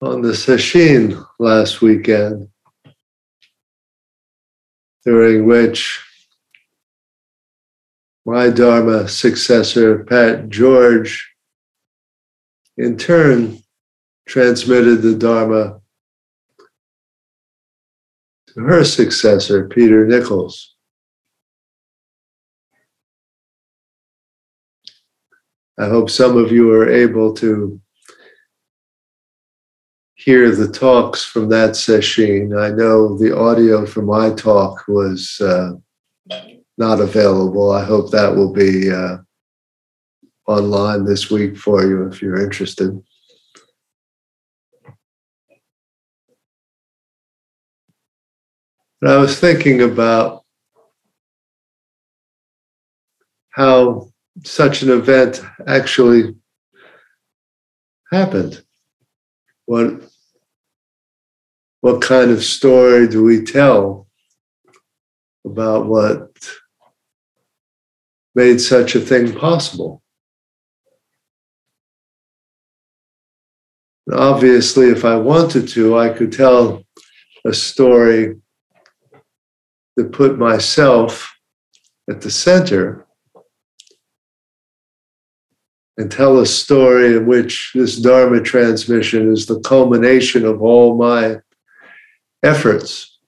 on the sesshin last weekend, during which my Dharma successor, Pat George, in turn transmitted the Dharma to her successor, Peter Nichols. I hope some of you are able to hear the talks from that session. I know the audio for my talk was uh, not available. I hope that will be uh, online this week for you if you're interested. I was thinking about how such an event actually happened. What what kind of story do we tell about what made such a thing possible? Obviously, if I wanted to, I could tell a story that put myself at the center and tell a story in which this Dharma transmission is the culmination of all my efforts,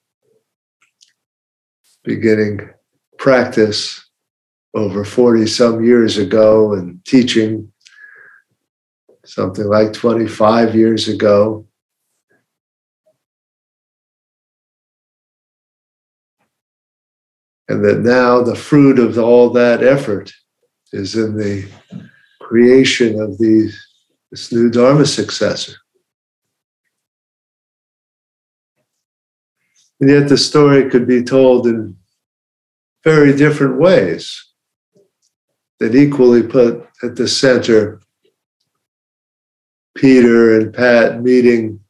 beginning practice over 40 some years ago and teaching something like 25 years ago. And that now the fruit of all that effort is in the creation of these, this new Dharma successor. And yet the story could be told in very different ways that equally put at the center Peter and Pat meeting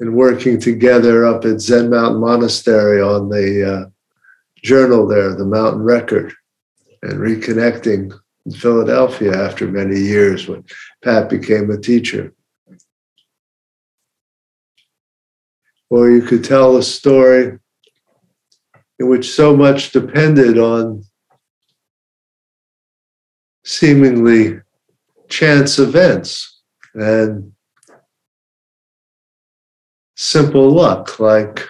and working together up at Zen Mountain Monastery on the uh, journal there, the Mountain Record, and reconnecting in Philadelphia after many years when Pat became a teacher. Or you could tell a story in which so much depended on seemingly chance events and simple luck, like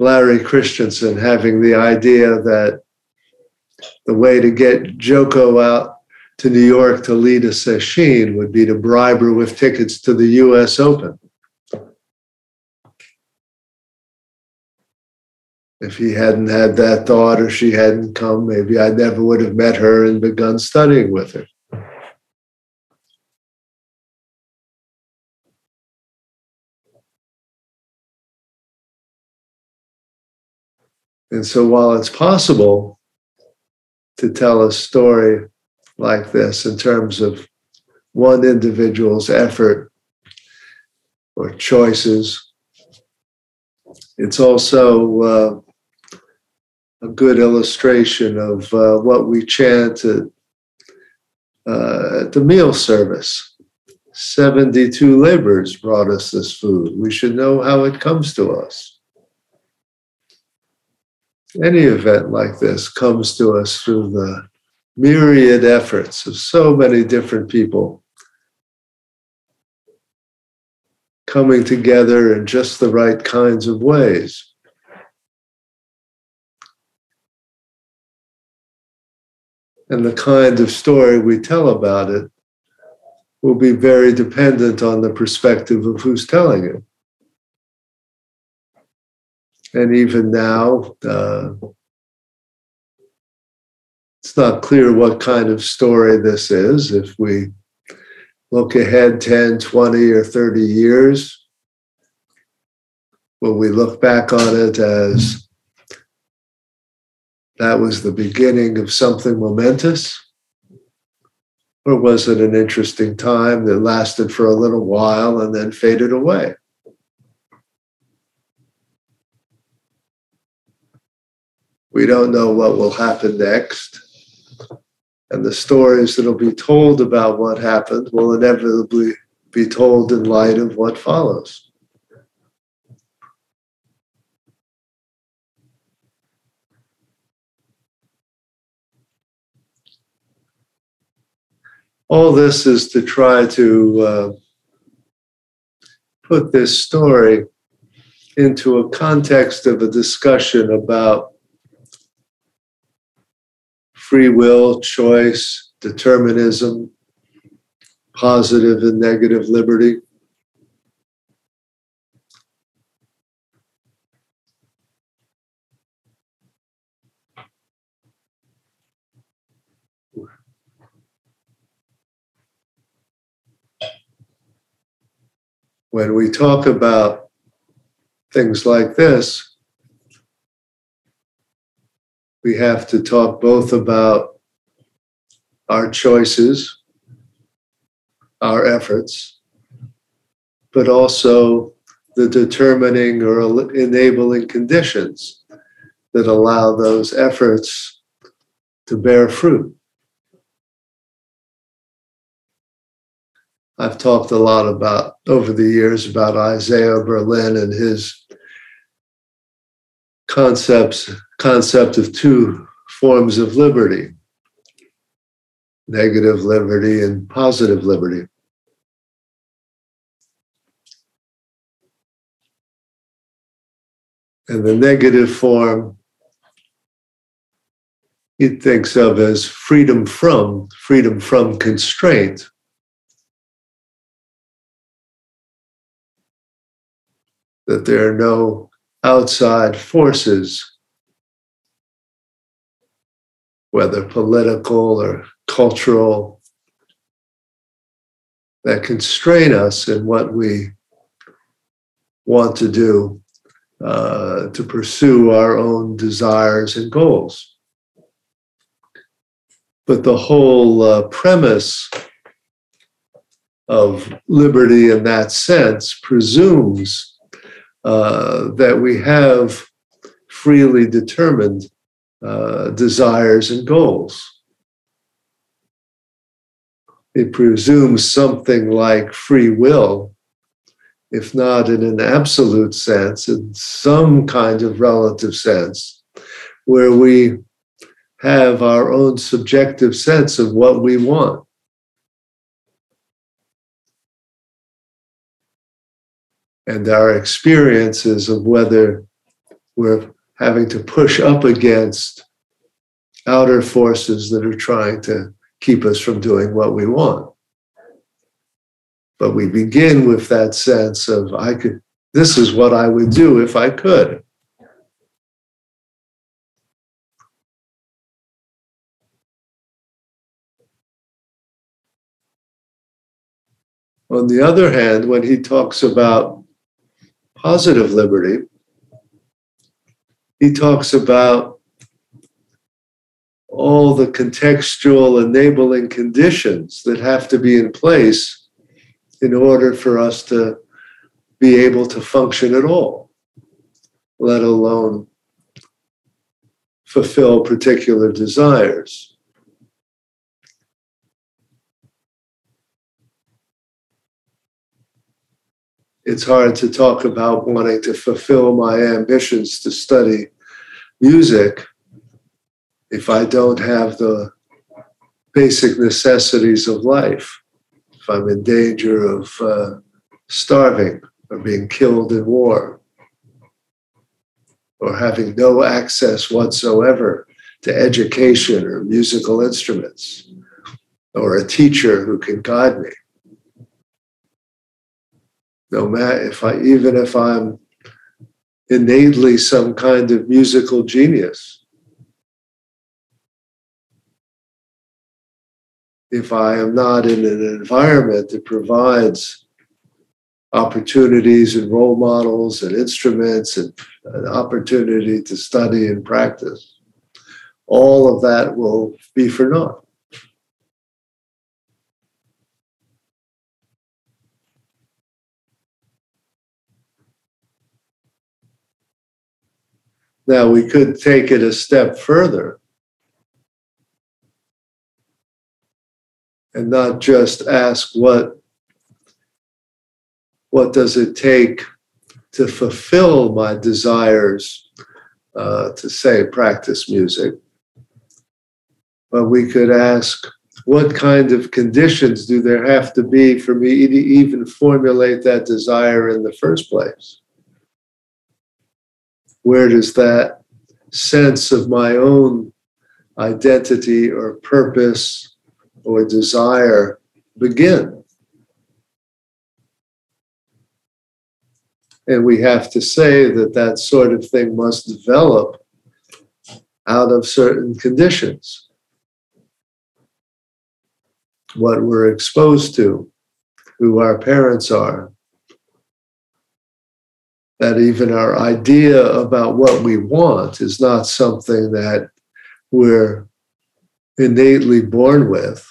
Larry Christensen having the idea that the way to get Joko out to New York to lead a session would be to bribe her with tickets to the US Open. If he hadn't had that thought or she hadn't come, maybe I never would have met her and begun studying with her. And so while it's possible to tell a story like this in terms of one individual's effort or choices, it's also uh, a good illustration of uh, what we chant at, uh, at the meal service. 72 laborers brought us this food. We should know how it comes to us. Any event like this comes to us through the myriad efforts of so many different people coming together in just the right kinds of ways. And the kind of story we tell about it will be very dependent on the perspective of who's telling it. And even now, uh, it's not clear what kind of story this is. If we look ahead 10, 20, or 30 years, will we look back on it as that was the beginning of something momentous? Or was it an interesting time that lasted for a little while and then faded away? We don't know what will happen next. And the stories that'll be told about what happened will inevitably be told in light of what follows. All this is to try to uh, put this story into a context of a discussion about free will, choice, determinism, positive and negative liberty. When we talk about things like this, we have to talk both about our choices, our efforts, but also the determining or enabling conditions that allow those efforts to bear fruit. I've talked a lot about over the years about Isaiah Berlin and his concepts concept of two forms of liberty negative liberty and positive liberty. And the negative form he thinks of as freedom from freedom from constraint that there are no outside forces, whether political or cultural, that constrain us in what we want to do uh, to pursue our own desires and goals. But the whole uh, premise of liberty in that sense presumes uh, that we have freely determined uh, desires and goals. It presumes something like free will, if not in an absolute sense, in some kind of relative sense, where we have our own subjective sense of what we want. And our experiences of whether we're having to push up against outer forces that are trying to keep us from doing what we want. But we begin with that sense of, I could, this is what I would do if I could. On the other hand, when he talks about positive liberty, he talks about all the contextual enabling conditions that have to be in place in order for us to be able to function at all, let alone fulfill particular desires. It's hard to talk about wanting to fulfill my ambitions to study music if I don't have the basic necessities of life. If I'm in danger of uh, starving or being killed in war or having no access whatsoever to education or musical instruments or a teacher who can guide me no matter if I even if I'm innately some kind of musical genius. if I am not in an environment that provides opportunities and role models and instruments and an opportunity to study and practice, all of that will be for naught. Now, we could take it a step further and not just ask what what does it take to fulfill my desires uh, to say practice music? But we could ask what kind of conditions do there have to be for me to even formulate that desire in the first place where does that sense of my own identity or purpose or desire begin? And we have to say that that sort of thing must develop out of certain conditions. What we're exposed to, who our parents are, that even our idea about what we want is not something that we're innately born with,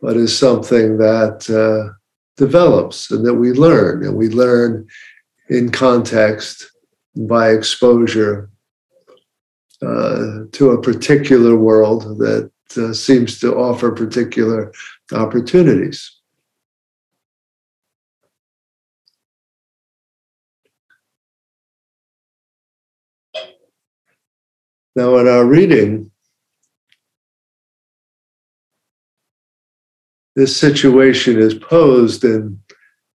but is something that uh, develops and that we learn, and we learn in context by exposure uh, to a particular world that uh, seems to offer particular opportunities. Now, in our reading, this situation is posed in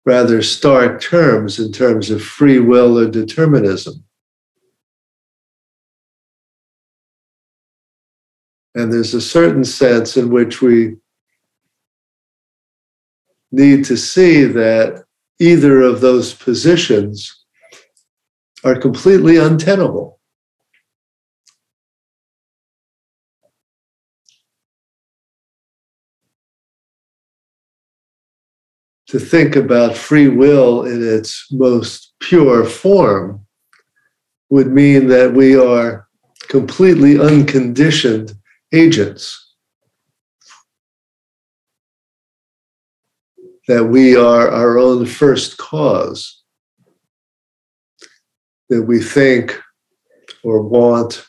rather stark terms in terms of free will or determinism. And there's a certain sense in which we need to see that either of those positions are completely untenable. To think about free will in its most pure form would mean that we are completely unconditioned agents. That we are our own first cause. That we think or want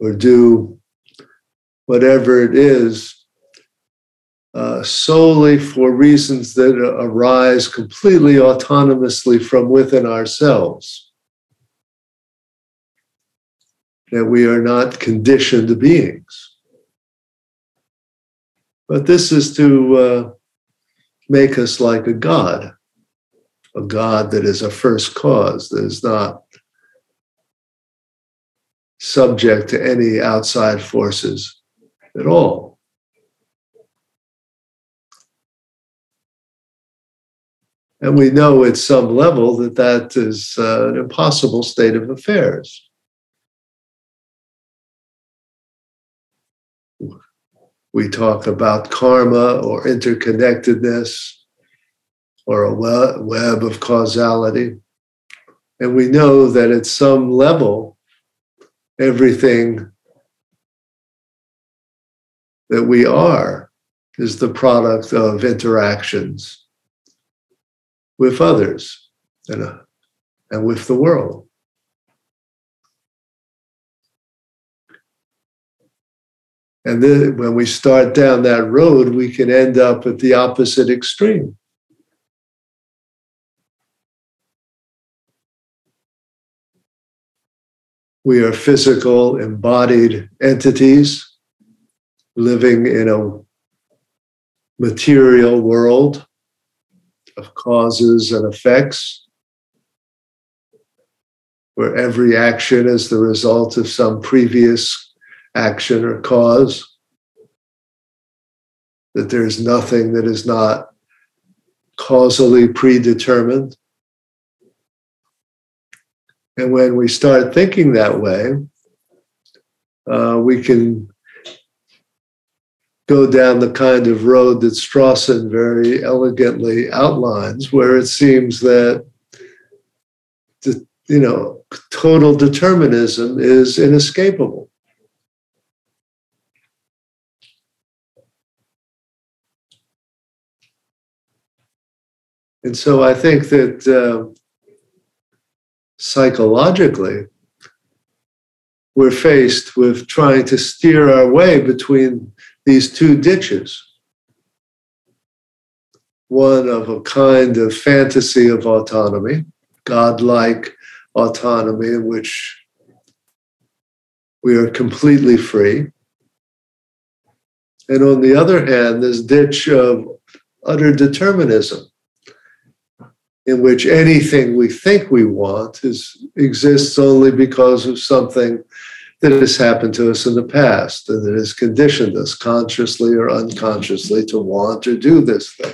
or do whatever it is uh, solely for reasons that arise completely autonomously from within ourselves. That we are not conditioned beings. But this is to uh, make us like a God, a God that is a first cause, that is not subject to any outside forces at all. And we know at some level that that is uh, an impossible state of affairs. We talk about karma or interconnectedness or a web of causality. And we know that at some level, everything that we are is the product of interactions with others and, uh, and with the world. And then when we start down that road, we can end up at the opposite extreme. We are physical, embodied entities living in a material world of causes and effects, where every action is the result of some previous action or cause, that there's nothing that is not causally predetermined. And when we start thinking that way, uh, we can go down the kind of road that Strawson very elegantly outlines, where it seems that the, you know total determinism is inescapable. And so I think that uh, psychologically, we're faced with trying to steer our way between these two ditches one of a kind of fantasy of autonomy, godlike autonomy, in which we are completely free. And on the other hand, this ditch of utter determinism, in which anything we think we want is, exists only because of something that has happened to us in the past and that has conditioned us consciously or unconsciously to want or do this thing.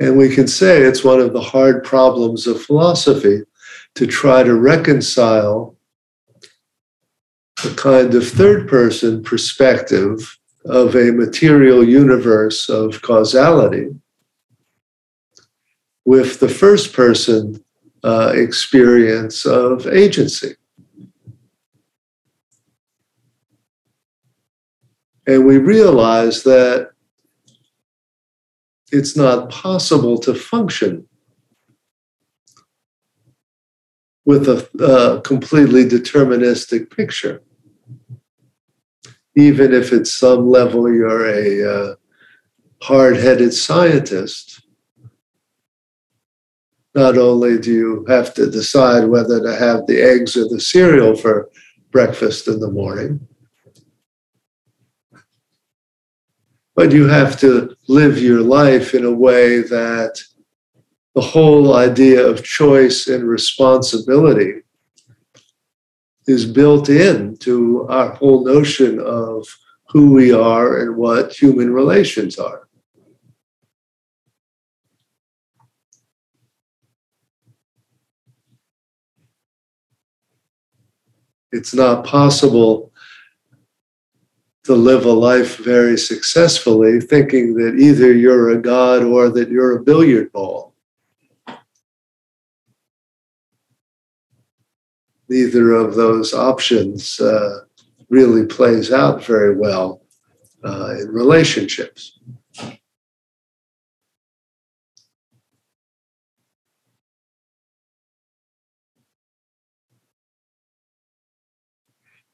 And we can say it's one of the hard problems of philosophy to try to reconcile a kind of third person perspective of a material universe of causality with the first person uh, experience of agency. And we realize that it's not possible to function with a, a completely deterministic picture even if at some level you're a uh, hard headed scientist, not only do you have to decide whether to have the eggs or the cereal for breakfast in the morning, but you have to live your life in a way that the whole idea of choice and responsibility is built into our whole notion of who we are and what human relations are. It's not possible to live a life very successfully thinking that either you're a god or that you're a billiard ball. Neither of those options uh, really plays out very well uh, in relationships.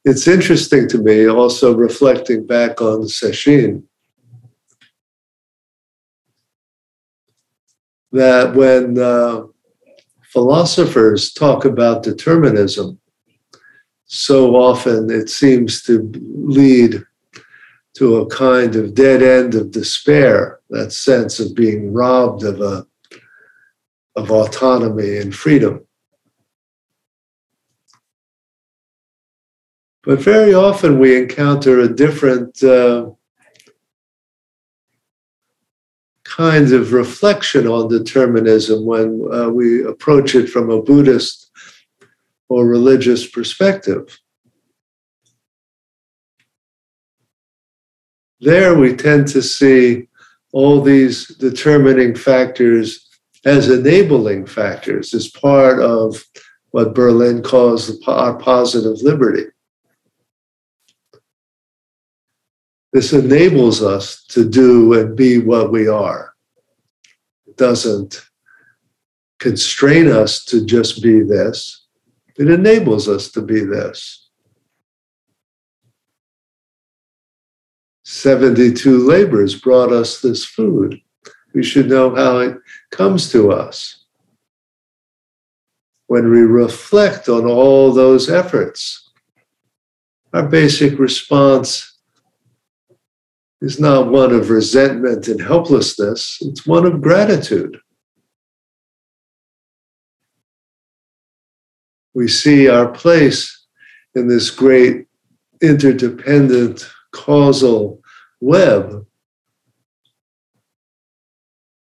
It's interesting to me, also reflecting back on sesshin that when uh, philosophers talk about determinism, so often it seems to lead to a kind of dead end of despair, that sense of being robbed of a of autonomy and freedom. But very often we encounter a different uh, kind of reflection on determinism when uh, we approach it from a Buddhist or religious perspective. There we tend to see all these determining factors as enabling factors, as part of what Berlin calls our positive liberty. This enables us to do and be what we are. It doesn't constrain us to just be this, it enables us to be this. 72 labors brought us this food. We should know how it comes to us. When we reflect on all those efforts, our basic response is not one of resentment and helplessness, it's one of gratitude. We see our place in this great interdependent causal web,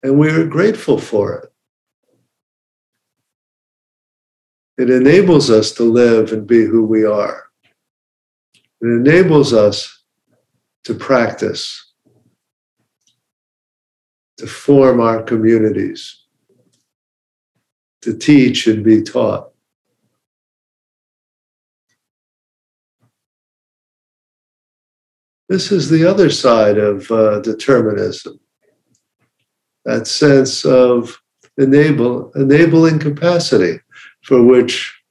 and we are grateful for it. it enables us to live and be who we are. It enables us to practice, to form our communities, to teach and be taught. This is the other side of uh, determinism that sense of enable, enabling capacity for which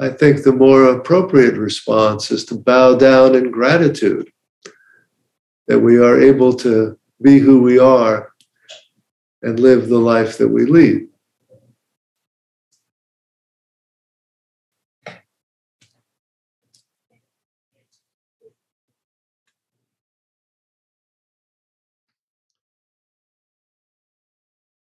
I think the more appropriate response is to bow down in gratitude that we are able to be who we are and live the life that we lead.